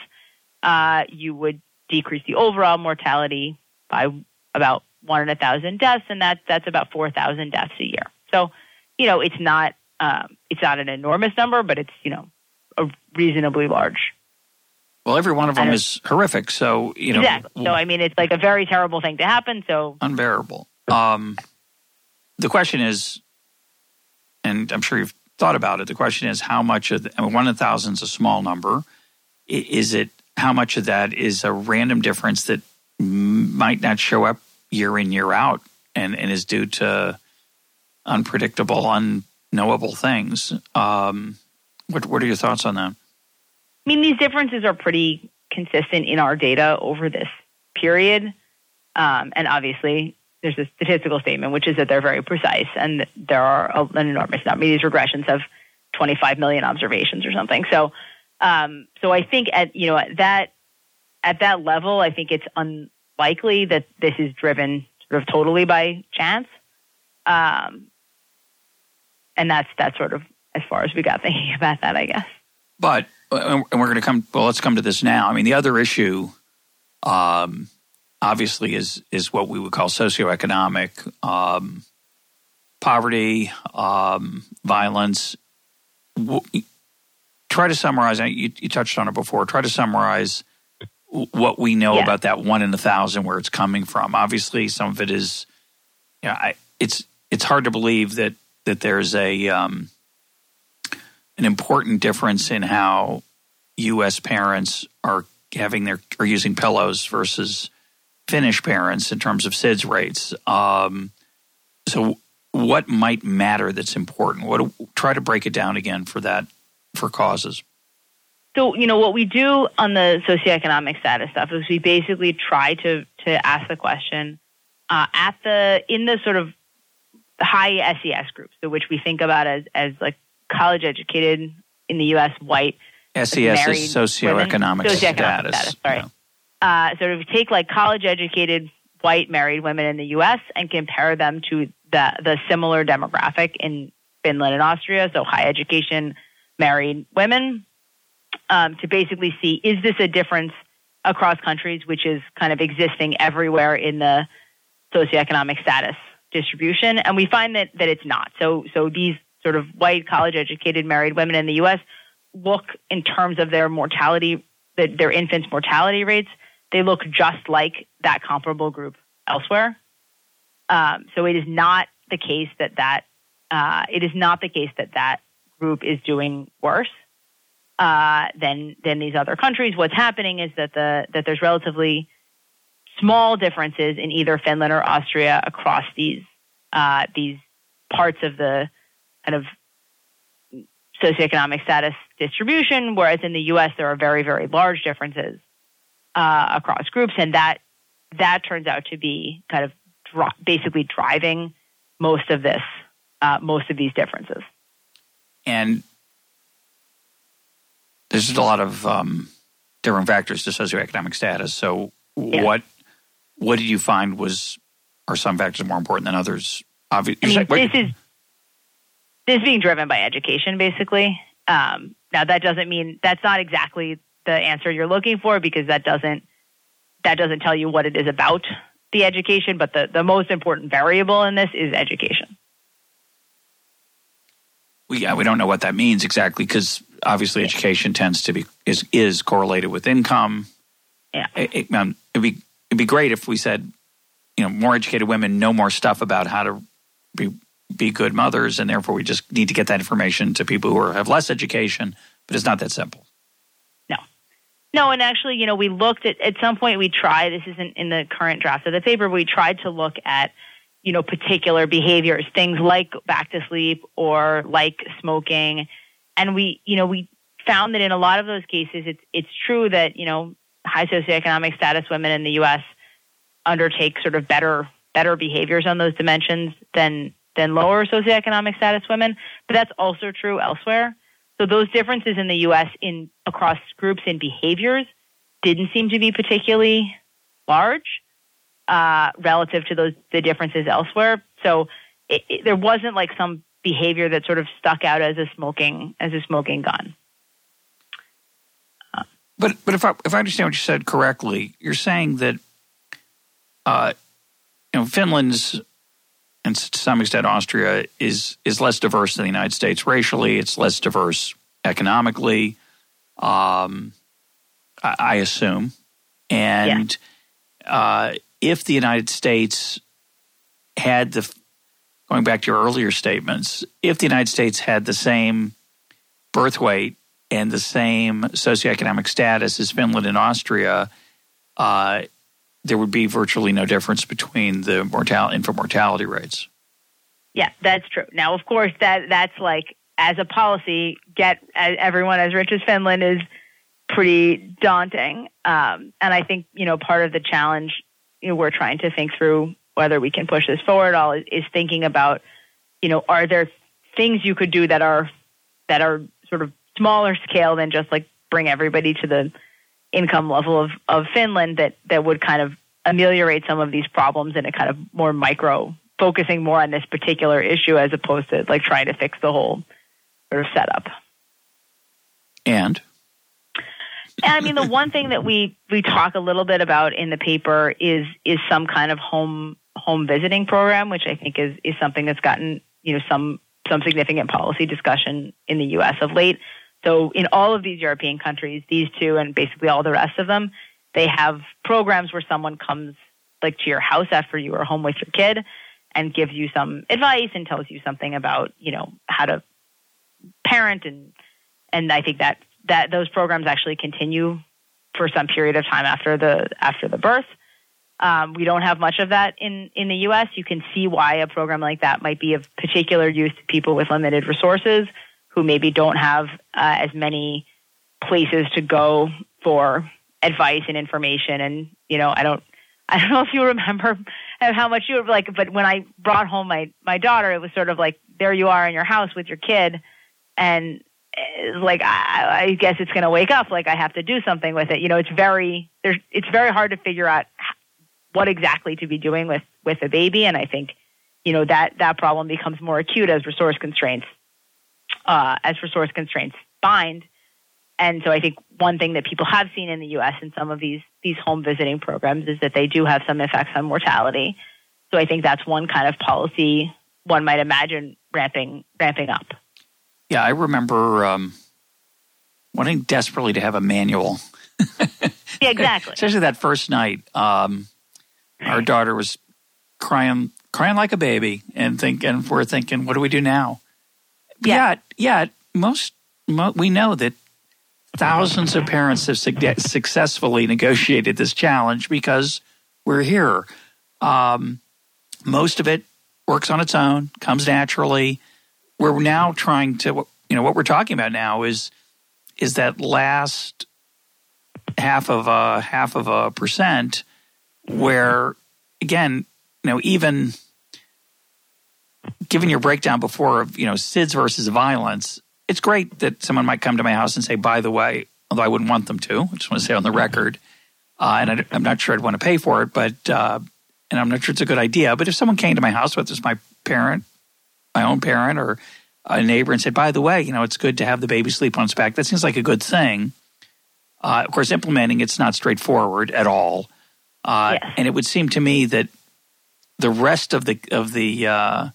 uh, you would decrease the overall mortality by about one in a thousand deaths, and that that's about four thousand deaths a year. So, you know, it's not um, it's not an enormous number, but it's you know a reasonably large. Well, every one of them is horrific. So you know, exactly. So I mean, it's like a very terrible thing to happen. So unbearable. Um, the question is, and I'm sure you've thought about it. The question is, how much of the, I mean, one in a thousand is a small number. Is it how much of that is a random difference that might not show up year in year out and, and is due to unpredictable, unknowable things? Um, what what are your thoughts on that? I mean, these differences are pretty consistent in our data over this period, um, and obviously there's a statistical statement, which is that they're very precise and there are an enormous number. These regressions have 25 million observations or something. So um, so I think at you know at that at that level, I think it's unlikely that this is driven sort of totally by chance. Um, and that's that's sort of as far as we got thinking (laughs) about that, I guess. But and we're going to come. Well, let's come to this now. I mean, the other issue, um, obviously, is is what we would call socioeconomic um, poverty, um, violence try to summarize. You, you touched on it before. Try to summarize what we know yeah. about that one in a thousand, where it's coming from. Obviously, some of it is, you know, it's it's hard to believe that that there's a um, an important difference in how U.S. parents are having their are using pillows versus Finnish parents in terms of SIDS rates. Um, so, what might matter that's important? What try to break it down again for that for causes? So, you know, what we do on the socioeconomic status stuff is we basically try to, to ask the question uh, at the, in the sort of high SES groups, so which we think about as, as like college educated in the U.S. white. SES is socioeconomic, socioeconomic status. status sorry. Yeah. Uh, so if you take like college educated white married women in the U.S. and compare them to the, the similar demographic in Finland and Austria, so high education, married women um, to basically see is this a difference across countries, which is kind of existing everywhere in the socioeconomic status distribution, and we find that that it's not. So so these sort of white college educated married women in the U.S. look in terms of their mortality, their infants' mortality rates, they look just like that comparable group elsewhere. Um, so it is not the case that that uh, it is not the case that that group is doing worse uh, than than these other countries. What's happening is that the that there's relatively small differences in either Finland or Austria across these uh, these parts of the kind of socioeconomic status distribution, whereas in the U.S. there are very very large differences uh, across groups, and that that turns out to be kind of basically driving most of this uh, most of these differences and there's just a lot of um, different factors to socioeconomic status. So, yeah. what what did you find was are some factors more important than others? Obviously, I mean, this is this is being driven by education, basically. Um, now, that doesn't mean that's not exactly the answer you're looking for because that doesn't that doesn't tell you what it is about the education. But the the most important variable in this is education we, yeah, we don't know what that means exactly because obviously education tends to be is is correlated with income. Yeah, it, it, um, it'd be it'd be great if we said, you know more educated women know more stuff about how to be be good mothers, and therefore we just need to get that information to people who are, have less education. But it's not that simple. No, no, and actually, you know, we looked at at some point we tried. This isn't in the current draft of the paper. We tried to look at you know particular behaviors, things like back to sleep or like smoking, and we you know we found that in a lot of those cases, it's it's true that you know high socioeconomic status women in the U.S. undertake sort of better better behaviors on those dimensions than than lower socioeconomic status women, but that's also true elsewhere. So those differences in the U.S. in across groups in behaviors didn't seem to be particularly large uh, relative to those the differences elsewhere. So it, it, there wasn't like some behavior that sort of stuck out as a smoking as a smoking gun. But but if I if I understand what you said correctly, you're saying that uh, you know Finland's and to some extent Austria is is less diverse than the United States racially. It's less diverse economically. Um, I, I assume, and yeah. uh, if the United States had the going back to your earlier statements, if the United States had the same birth weight and the same socioeconomic status as Finland and Austria, uh, there would be virtually no difference between the mortality infant mortality rates. Yeah, that's true. Now, of course, that that's like as a policy, get everyone as rich as Finland is pretty daunting. Um, and I think you know part of the challenge you know, we're trying to think through whether we can push this forward. All is, is thinking about you know are there things you could do that are that are sort of smaller scale than just like bring everybody to the income level of, of Finland that, that would kind of ameliorate some of these problems in a kind of more micro, focusing more on this particular issue as opposed to like trying to fix the whole sort of setup. And? And I mean, the one thing that we, we talk a little bit about in the paper is is some kind of home home visiting program, which I think is is something that's gotten you know some some significant policy discussion in the U.S. of late. So in all of these European countries, these two and basically all the rest of them, they have programs where someone comes like to your house after you are home with your kid and gives you some advice and tells you something about, you know, how to parent and and I think that that those programs actually continue for some period of time after the after the birth. Um, we don't have much of that in in the U.S. You can see why a program like that might be of particular use to people with limited resources who maybe don't have uh, as many places to go for advice and information. And you know, I don't, I don't (laughs) know if you remember how much you were like, but when I brought home my my daughter, it was sort of like there you are in your house with your kid, and eh, like I, I guess it's going to wake up. Like I have to do something with it. You know, it's very there's it's very hard to figure out what exactly to be doing with with a baby, and I think you know that that problem becomes more acute as resource constraints uh, as resource constraints bind. And so I think one thing that people have seen in the U.S. in some of these these home visiting programs is that they do have some effects on mortality. So I think that's one kind of policy one might imagine ramping ramping up. Yeah, I remember um, wanting desperately to have a manual. yeah, exactly. (laughs) Especially that first night, um, our daughter was crying crying like a baby, and think, and we're thinking, what do we do now? Yeah. Yet, most, mo- we know that thousands of parents have su- successfully negotiated this challenge because we're here. Um, most of it works on its own, comes naturally. We're now trying to, you know, what we're talking about now is is that last half of a half of a percent, where again, you know, even given your breakdown before of you know SIDS versus violence, it's great that someone might come to my house and say, by the way, although I wouldn't want them to, I just want to say on the record, uh, and I, am not sure I'd want to pay for it, but uh, and I'm not sure it's a good idea. But if someone came to my house, whether it's my parent, my own parent, or a neighbor, and said, by the way, you know, it's good to have the baby sleep on its back, that seems like a good thing. Uh, of course, implementing it's not straightforward at all, uh, yes. and it would seem to me that the rest of the of the uh,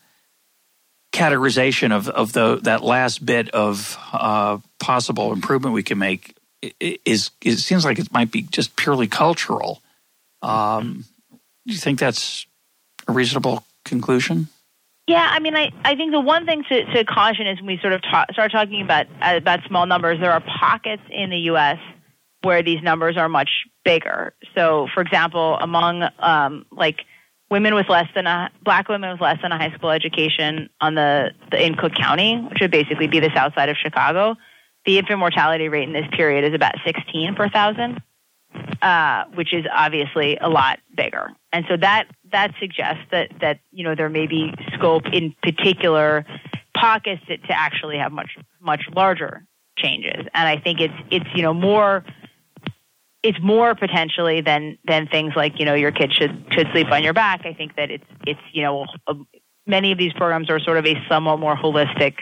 categorization of of the that last bit of uh, possible improvement we can make is it seems like it might be just purely cultural. Um, do you think that's a reasonable conclusion? Yeah, I mean, I, I think the one thing to, to caution is when we sort of ta- start talking about about small numbers, there are pockets in the U.S. where these numbers are much bigger. So, for example, among um, like women with less than a black women with less than a high school education on the, the in Cook County, which would basically be the south side of Chicago, the infant mortality rate in this period is about 16 per thousand, uh, which is obviously a lot bigger. And so that that suggests that that you know there may be scope in particular pockets to, to actually have much much larger changes. And I think it's it's you know more it's more potentially than than things like you know your kid should should sleep on your back. I think that it's it's you know a, many of these programs are sort of a somewhat more holistic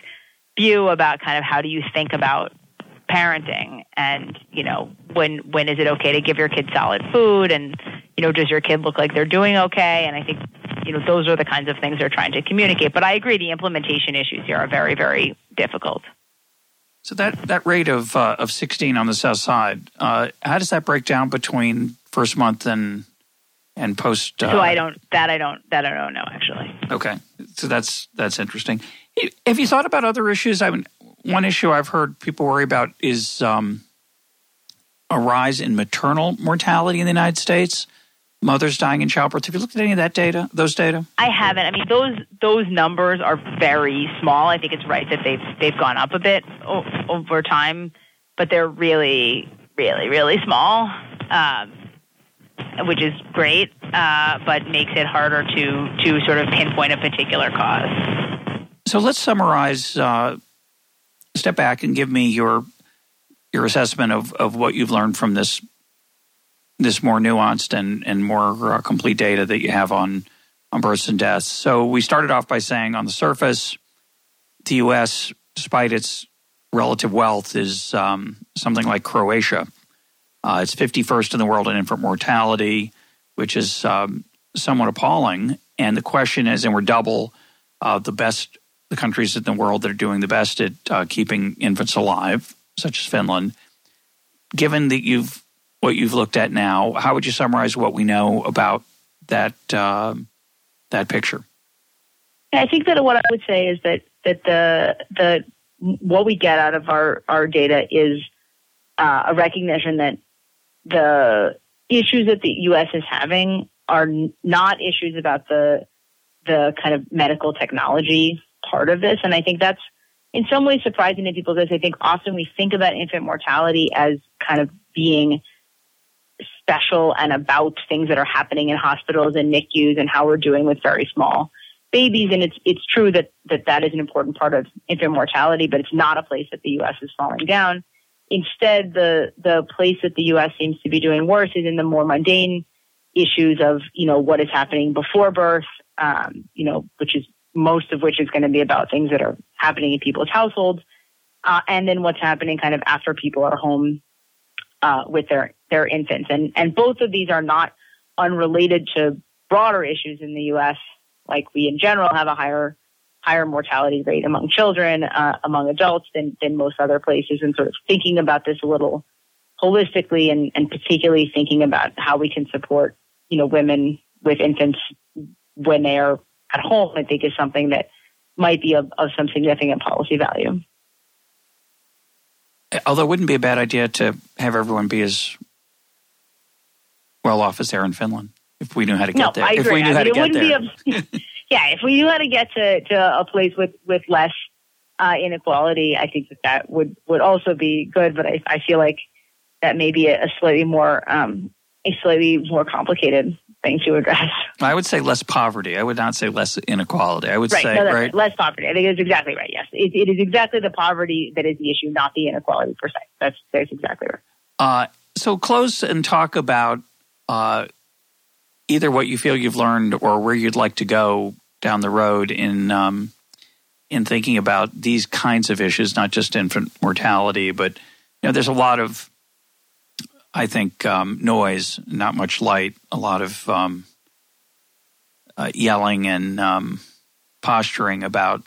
view about kind of how do you think about parenting and you know when when is it okay to give your kid solid food and you know does your kid look like they're doing okay? And i think you know those are the kinds of things they're trying to communicate. But i agree the implementation issues here are very very difficult so that, that rate of uh, of 16 on the south side, uh, how does that break down between first month and and post? Uh, so I don't that I don't that I don't know actually. Okay, so that's that's interesting. Have you thought about other issues? I mean, one issue I've heard people worry about is um, a rise in maternal mortality in the United States mothers dying in childbirth. Have you looked at any of that data? Those data? I haven't. I mean, those those numbers are very small. I think it's right that they've they've gone up a bit o- over time, but they're really, really, really small, um, which is great, uh, but makes it harder to to sort of pinpoint a particular cause. So let's summarize. Uh, step back and give me your your assessment of, of what you've learned from this this more nuanced and, and more uh, complete data that you have on, on births and deaths. So we started off by saying on the surface, the U.S., despite its relative wealth, is um, something like Croatia. Uh, it's 51st in the world in infant mortality, which is um, somewhat appalling. And the question is, and we're double uh, the best, the countries in the world that are doing the best at uh, keeping infants alive, such as Finland. Given that you've what you've looked at now, how would you summarize what we know about that uh, that picture? I think that what I would say is that that the the what we get out of our our data is uh, a recognition that the issues that the U.S. is having are not issues about the the kind of medical technology part of this, and I think that's in some ways surprising to people because I think often we think about infant mortality as kind of being special and about things that are happening in hospitals and NICUs and how we're doing with very small babies. And it's it's true that that, that is an important part of infant mortality, but it's not a place that the U.S. is falling down. Instead, the the place that the U.S. seems to be doing worse is in the more mundane issues of you know what is happening before birth, um, you know, which is most of which is going to be about things that are happening in people's households, uh, and then what's happening kind of after people are home uh, with their their infants. And and both of these are not unrelated to broader issues in the U.S. Like we in general have a higher higher mortality rate among children, uh, among adults than than most other places. And sort of thinking about this a little holistically, and and particularly thinking about how we can support you know women with infants when they are at home, I think is something that might be of, of some significant policy value. Although it wouldn't be a bad idea to have everyone be as well off as there in Finland if we knew how to get no, there. I agree. If we knew I how mean, to get there. A, (laughs) yeah, if we knew how to get to, to a place with, with less uh, inequality, I think that that would, would also be good. But I, I feel like that may be a, a slightly more um, a slightly more complicated thing to address. (laughs) I would say less poverty. I would not say less inequality. I would right, say no, right less poverty. I think it's exactly right. Yes, it, it is exactly the poverty that is the issue, not the inequality per se. That's that's exactly right. Uh, so close and talk about uh, either what you feel you've learned or where you'd like to go down the road in um, in thinking about these kinds of issues, not just infant mortality, but you know, there's a lot of I think um, noise, not much light, a lot of um, uh, yelling and um, posturing about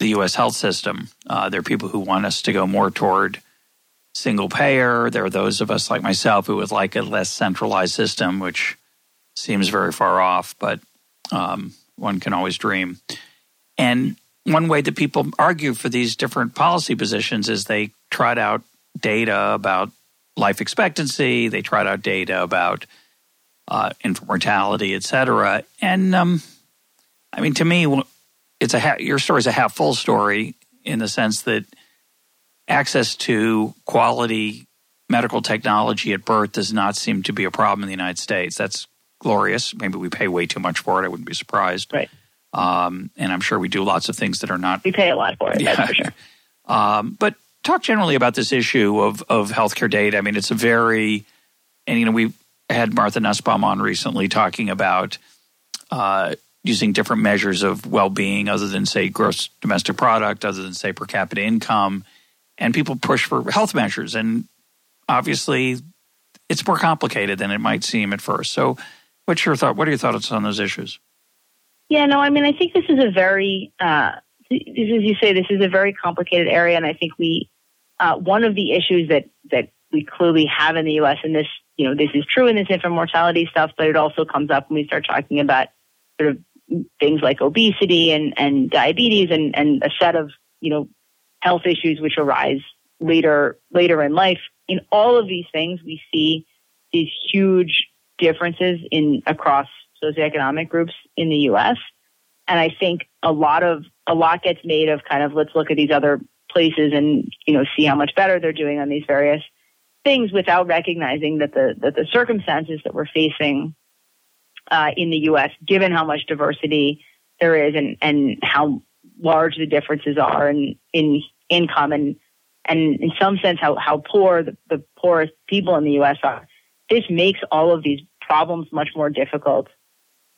the U.S. health system. Uh, there are people who want us to go more toward single payer. There are those of us like myself who would like a less centralized system, which seems very far off. But Um, one can always dream. And one way that people argue for these different policy positions is they trot out data about life expectancy, they trot out data about uh, infant mortality, et cetera. And um, I mean, to me, it's a ha- your story is a half full story in the sense that access to quality medical technology at birth does not seem to be a problem in the United States. That's glorious. Maybe we pay way too much for it. I wouldn't be surprised. Right. Um, and I'm sure we do lots of things that are not. We pay a lot for it. Yeah. For sure. (laughs) um, but talk generally about this issue of of healthcare data. I mean, it's a very, and you know, we had Martha Nussbaum on recently talking about uh, using different measures of well being other than say gross domestic product, other than say per capita income, and people push for health measures, and obviously, it's more complicated than it might seem at first. So, what's your thought? What are your thoughts on those issues? Yeah, no, I mean, I think this is a very, uh, as you say, this is a very complicated area, and I think we, uh, one of the issues that that we clearly have in the U.S. and this, you know, this is true in this infant mortality stuff, but it also comes up when we start talking about sort of things like obesity and and diabetes and and a set of you know health issues which arise later later in life. In all of these things, we see these huge differences in across socioeconomic groups in the U.S. And I think a lot of a lot gets made of kind of let's look at these other places and you know see how much better they're doing on these various things without recognizing that the that the circumstances that we're facing uh, in the U.S., given how much diversity there is and and how large the differences are in in income and and in some sense how how poor the, the poorest people in the U.S. are. This makes all of these problems much more difficult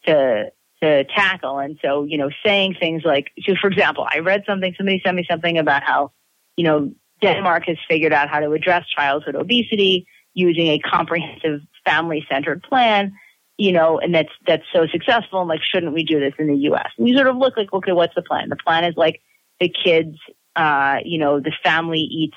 to to tackle. And so, you know, saying things like, so for example, I read something, somebody sent me something about how, you know, Denmark has figured out how to address childhood obesity using a comprehensive family centered plan, you know, and that's, that's so successful. And like, shouldn't we do this in the U.S.? And you sort of look like, okay, what's the plan? The plan is like the kids, uh, you know, the family eats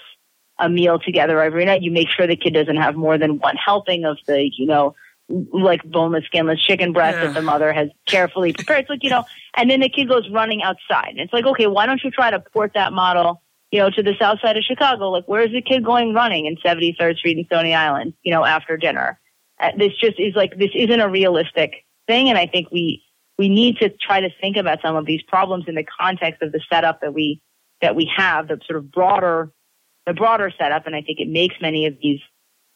a meal together every night. You make sure the kid doesn't have more than one helping of the, you know, like boneless, skinless chicken breast yeah. that the mother has carefully prepared. It's like, you know, and then the kid goes running outside. And it's like, okay, why don't you try to port that model, you know, to the south side of Chicago? Like, where's the kid going running in 73rd Street and Stony Island, you know, after dinner? Uh, this just is like, this isn't a realistic thing. And I think we, we need to try to think about some of these problems in the context of the setup that we, that we have, the sort of broader, the broader setup. And I think it makes many of these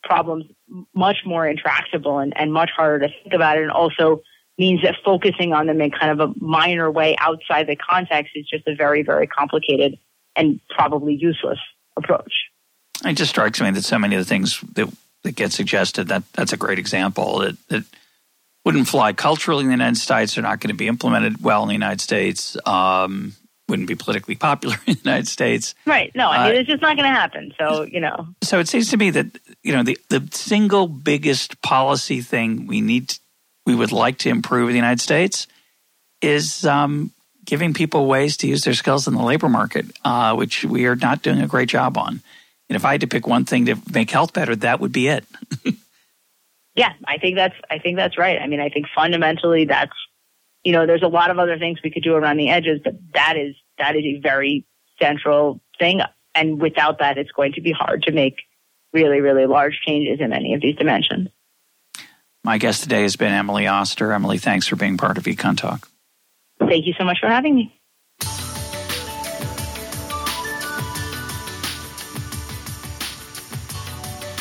problems much more intractable and, and much harder to think about it and also means that focusing on them in kind of a minor way outside the context is just a very, very complicated and probably useless approach. It just strikes me that so many of the things that, that get suggested, that that's a great example that, that wouldn't fly culturally in the United States. They're not going to be implemented well in the United States. Um, wouldn't be politically popular (laughs) in the United States. Right. No, I mean, uh, it's just not going to happen. So, you know. So it seems to me that, you know, the, the single biggest policy thing we need, to, we would like to improve in the United States is um, giving people ways to use their skills in the labor market, uh, which we are not doing a great job on. And if I had to pick one thing to make health better, that would be it. (laughs) yeah, I think that's I think that's right. I mean, I think fundamentally that's you know, there's a lot of other things we could do around the edges, but that is that is a very central thing. And without that, it's going to be hard to make really, really large changes in any of these dimensions. My guest today has been Emily Oster. Emily, thanks for being part of Econ Talk. Thank you so much for having me.